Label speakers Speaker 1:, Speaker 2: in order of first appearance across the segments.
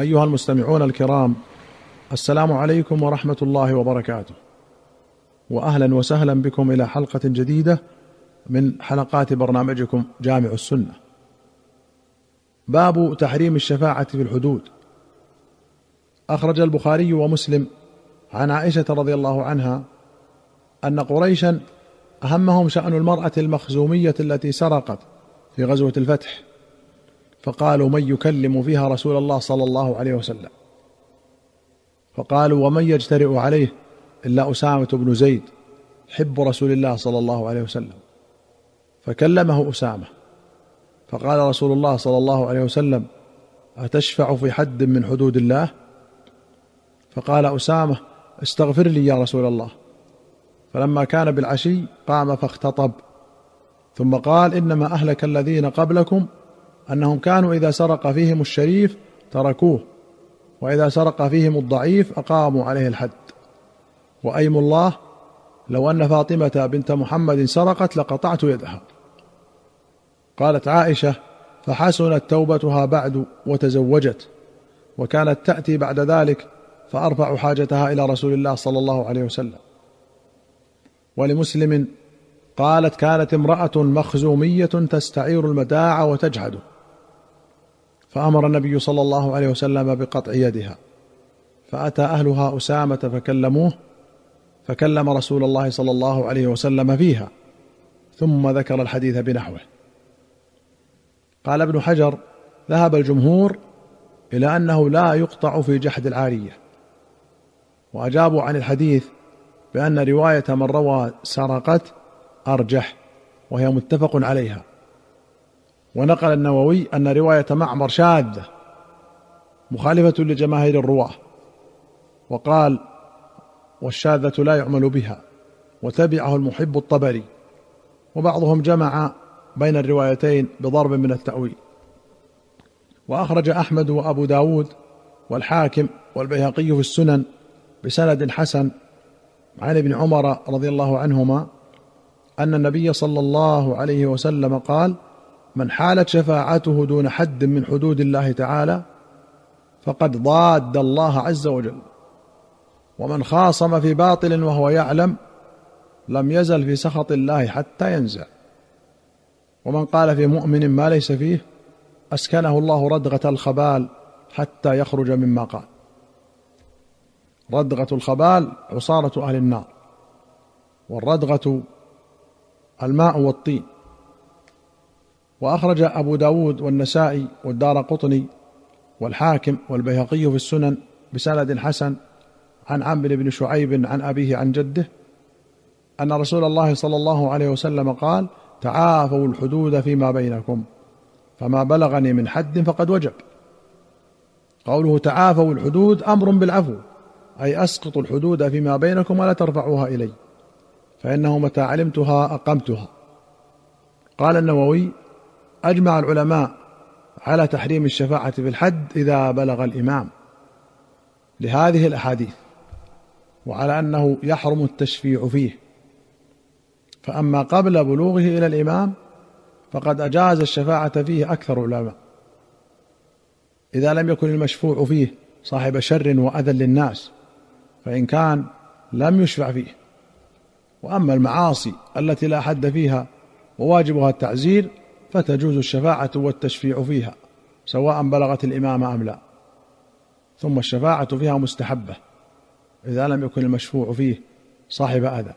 Speaker 1: أيها المستمعون الكرام السلام عليكم ورحمة الله وبركاته. واهلا وسهلا بكم إلى حلقة جديدة من حلقات برنامجكم جامع السنة. باب تحريم الشفاعة في الحدود. أخرج البخاري ومسلم عن عائشة رضي الله عنها أن قريشا أهمهم شأن المرأة المخزومية التي سرقت في غزوة الفتح. فقالوا من يكلم فيها رسول الله صلى الله عليه وسلم؟ فقالوا ومن يجترئ عليه إلا أسامة بن زيد حب رسول الله صلى الله عليه وسلم. فكلمه أسامة فقال رسول الله صلى الله عليه وسلم أتشفع في حد من حدود الله؟ فقال أسامة استغفر لي يا رسول الله. فلما كان بالعشي قام فاختطب ثم قال إنما أهلك الذين قبلكم أنهم كانوا إذا سرق فيهم الشريف تركوه وإذا سرق فيهم الضعيف أقاموا عليه الحد. وأيم الله لو أن فاطمة بنت محمد سرقت لقطعت يدها. قالت عائشة فحسنت توبتها بعد وتزوجت وكانت تأتي بعد ذلك فأرفع حاجتها إلى رسول الله صلى الله عليه وسلم. ولمسلم قالت كانت امرأة مخزومية تستعير المتاع وتجحده فأمر النبي صلى الله عليه وسلم بقطع يدها. فأتى أهلها أسامة فكلموه فكلم رسول الله صلى الله عليه وسلم فيها ثم ذكر الحديث بنحوه. قال ابن حجر ذهب الجمهور إلى أنه لا يقطع في جحد العارية وأجابوا عن الحديث بأن رواية من روى سرقت أرجح وهي متفق عليها. ونقل النووي أن رواية معمر شاذة مخالفة لجماهير الرواة وقال والشاذة لا يعمل بها وتبعه المحب الطبري وبعضهم جمع بين الروايتين بضرب من التأويل. وأخرج أحمد وأبو داود والحاكم والبيهقي في السنن بسند حسن عن ابن عمر رضي الله عنهما أن النبي صلى الله عليه وسلم قال من حالت شفاعته دون حد من حدود الله تعالى فقد ضاد الله عز وجل. ومن خاصم في باطل وهو يعلم لم يزل في سخط الله حتى ينزع. ومن قال في مؤمن ما ليس فيه أسكنه الله ردغة الخبال حتى يخرج مما قال. ردغة الخبال عصارة أهل النار والردغة الماء والطين. وأخرج أبو داود والنسائي والدار قطني والحاكم والبيهقي في السنن بسند حسن عن عمرو بن شعيب عن أبيه عن جده أن رسول الله صلى الله عليه وسلم قال تعافوا الحدود فيما بينكم فما بلغني من حد فقد وجب. قوله تعافوا الحدود أمر بالعفو أي أسقطوا الحدود فيما بينكم ولا ترفعوها إلي فإنه متى علمتها أقمتها. قال النووي أجمع العلماء على تحريم الشفاعة في الحد إذا بلغ الإمام لهذه الأحاديث وعلى أنه يحرم التشفيع فيه. فأما قبل بلوغه إلى الإمام فقد أجاز الشفاعة فيه أكثر العلماء. إذا لم يكن المشفوع فيه صاحب شر وأذى للناس فإن كان لم يشفع فيه. وأما المعاصي التي لا حد فيها وواجبها التعزير فتجوز الشفاعة والتشفيع فيها سواء بلغت الامام أم لا. ثم الشفاعة فيها مستحبة إذا لم يكن المشفوع فيه صاحب أذى.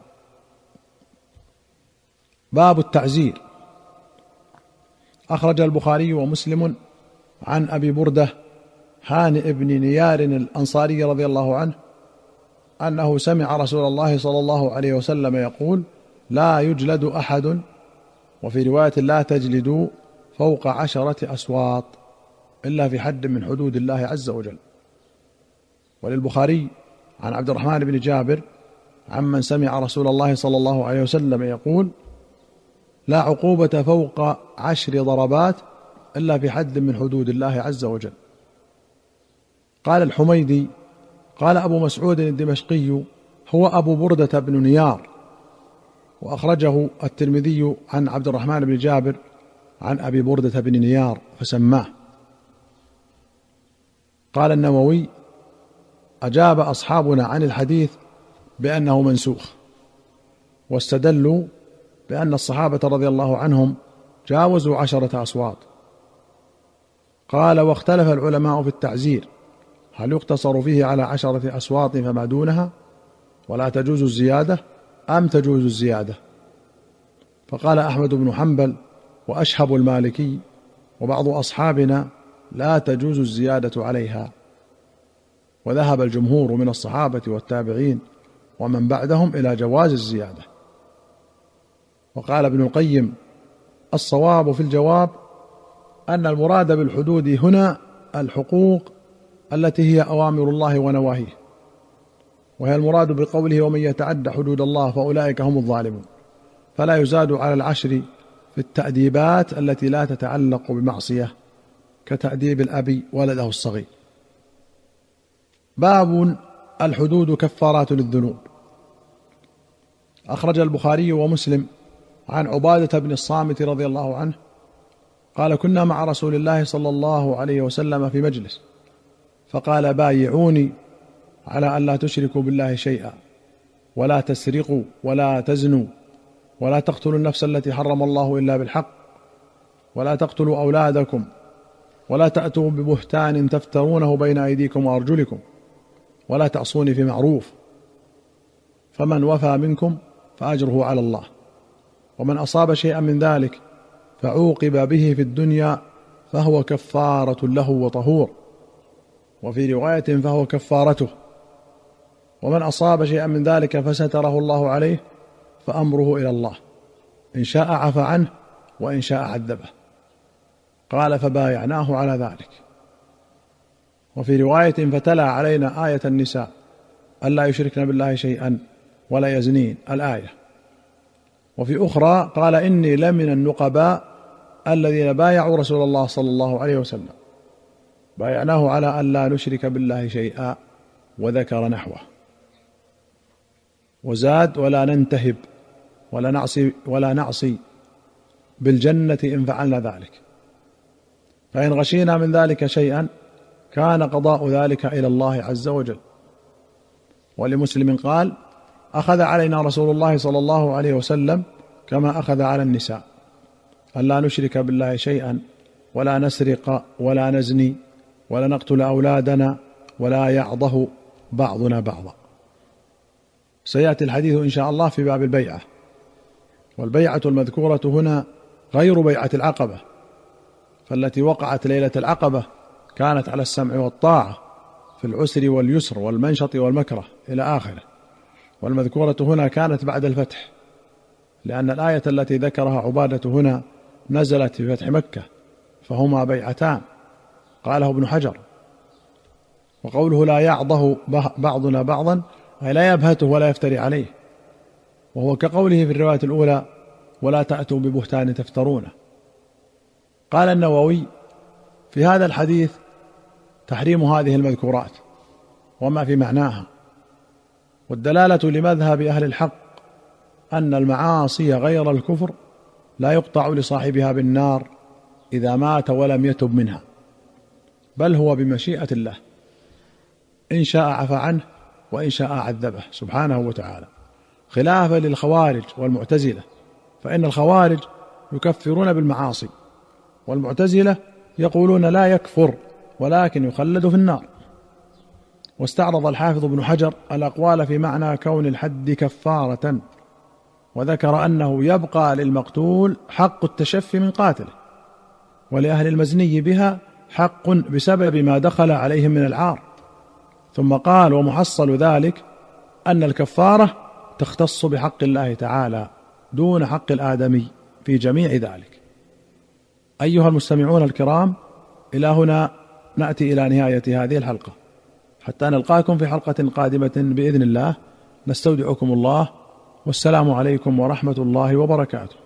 Speaker 1: باب التعزير. أخرج البخاري ومسلم عن أبي بردة هانئ بن نيار الأنصاري رضي الله عنه أنه سمع رسول الله صلى الله عليه وسلم يقول لا يجلد أحد وفي رواية لا تجلدوا فوق عشرة اسواط إلا في حد من حدود الله عز وجل. وللبخاري عن عبد الرحمن بن جابر عمن سمع رسول الله صلى الله عليه وسلم يقول لا عقوبة فوق عشر ضربات إلا في حد من حدود الله عز وجل. قال الحميدي قال أبو مسعود الدمشقي هو أبو بردة بن نيار وأخرجه الترمذي عن عبد الرحمن بن جابر عن أبي بردة بن نيار فسماه. قال النووي أجاب أصحابنا عن الحديث بأنه منسوخ واستدلوا بأن الصحابة رضي الله عنهم جاوزوا عشرة أصوات. قال واختلف العلماء في التعزير هل يقتصر فيه على عشرة أصوات فما دونها؟ ولا تجوز الزيادة؟ أم تجوز الزيادة؟ فقال أحمد بن حنبل وأشهب المالكي وبعض أصحابنا لا تجوز الزيادة عليها. وذهب الجمهور من الصحابة والتابعين ومن بعدهم إلى جواز الزيادة. وقال ابن القيم الصواب في الجواب أن المراد بالحدود هنا الحقوق التي هي أوامر الله ونواهيه. وهي المراد بقوله ومن يتعد حدود الله فأولئك هم الظالمون. فلا يزاد على العشر في التأديبات التي لا تتعلق بمعصية كتأديب الأب ولده الصغير. باب الحدود كفارات للذنوب. أخرج البخاري ومسلم عن عبادة بن الصامت رضي الله عنه قال كنا مع رسول الله صلى الله عليه وسلم في مجلس فقال بايعوني على أن لا تشركوا بالله شيئا ولا تسرقوا ولا تزنوا ولا تقتلوا النفس التي حرم الله إلا بالحق ولا تقتلوا أولادكم ولا تأتوا ببهتان تفترونه بين أيديكم وأرجلكم ولا تعصوني في معروف فمن وفى منكم فأجره على الله ومن أصاب شيئا من ذلك فعوقب به في الدنيا فهو كفارة له وطهور وفي رواية فهو كفارته. ومن أصاب شيئا من ذلك فستره الله عليه فأمره إلى الله. إن شاء عفى عنه وإن شاء عذبه. قال فبايعناه على ذلك. وفي رواية فتلا علينا آية النساء. الا يشركن بالله شيئا ولا يزنين. الآية. وفي أخرى قال إني لمن النقباء الذين بايعوا رسول الله صلى الله عليه وسلم. بايعناه على أن لا نشرك بالله شيئا وذكر نحوه. وزاد ولا ننتهب ولا نعصي ولا نعصي بالجنة إن فعلنا ذلك. فإن غشينا من ذلك شيئا كان قضاء ذلك إلى الله عز وجل. ولمسلم قال أخذ علينا رسول الله صلى الله عليه وسلم كما أخذ على النساء. ألا نشرك بالله شيئا ولا نسرق ولا نزني ولا نقتل أولادنا ولا يعضه بعضنا بعضا. سيأتي الحديث إن شاء الله في باب البيعة. والبيعة المذكورة هنا غير بيعة العقبة فالتي وقعت ليلة العقبة كانت على السمع والطاعة في العسر واليسر والمنشط والمكره إلى آخره. والمذكورة هنا كانت بعد الفتح لأن الآية التي ذكرها عبادة هنا نزلت في فتح مكة فهما بيعتان. قاله ابن حجر وقوله لا يعضه بعضنا بعضا أي لا يبهته ولا يفتري عليه. وهو كقوله في الرواية الأولى ولا تأتوا ببهتان تفترونه. قال النووي في هذا الحديث تحريم هذه المذكورات وما في معناها. والدلالة لمذهب أهل الحق أن المعاصي غير الكفر لا يقطع لصاحبها بالنار إذا مات ولم يتب منها بل هو بمشيئة الله. إن شاء عفى عنه وإن شاء عذبه سبحانه وتعالى. خلافا للخوارج والمعتزلة فإن الخوارج يكفرون بالمعاصي والمعتزلة يقولون لا يكفر ولكن يخلد في النار. واستعرض الحافظ ابن حجر الأقوال في معنى كون الحد كفارة وذكر أنه يبقى للمقتول حق التشفي من قاتله ولأهل المزني بها حق بسبب ما دخل عليهم من العار. ثم قال ومحصل ذلك أن الكفارة تختص بحق الله تعالى دون حق الآدمي في جميع ذلك. أيها المستمعون الكرام إلى هنا نأتي إلى نهاية هذه الحلقة. حتى نلقاكم في حلقة قادمة بإذن الله نستودعكم الله والسلام عليكم ورحمة الله وبركاته.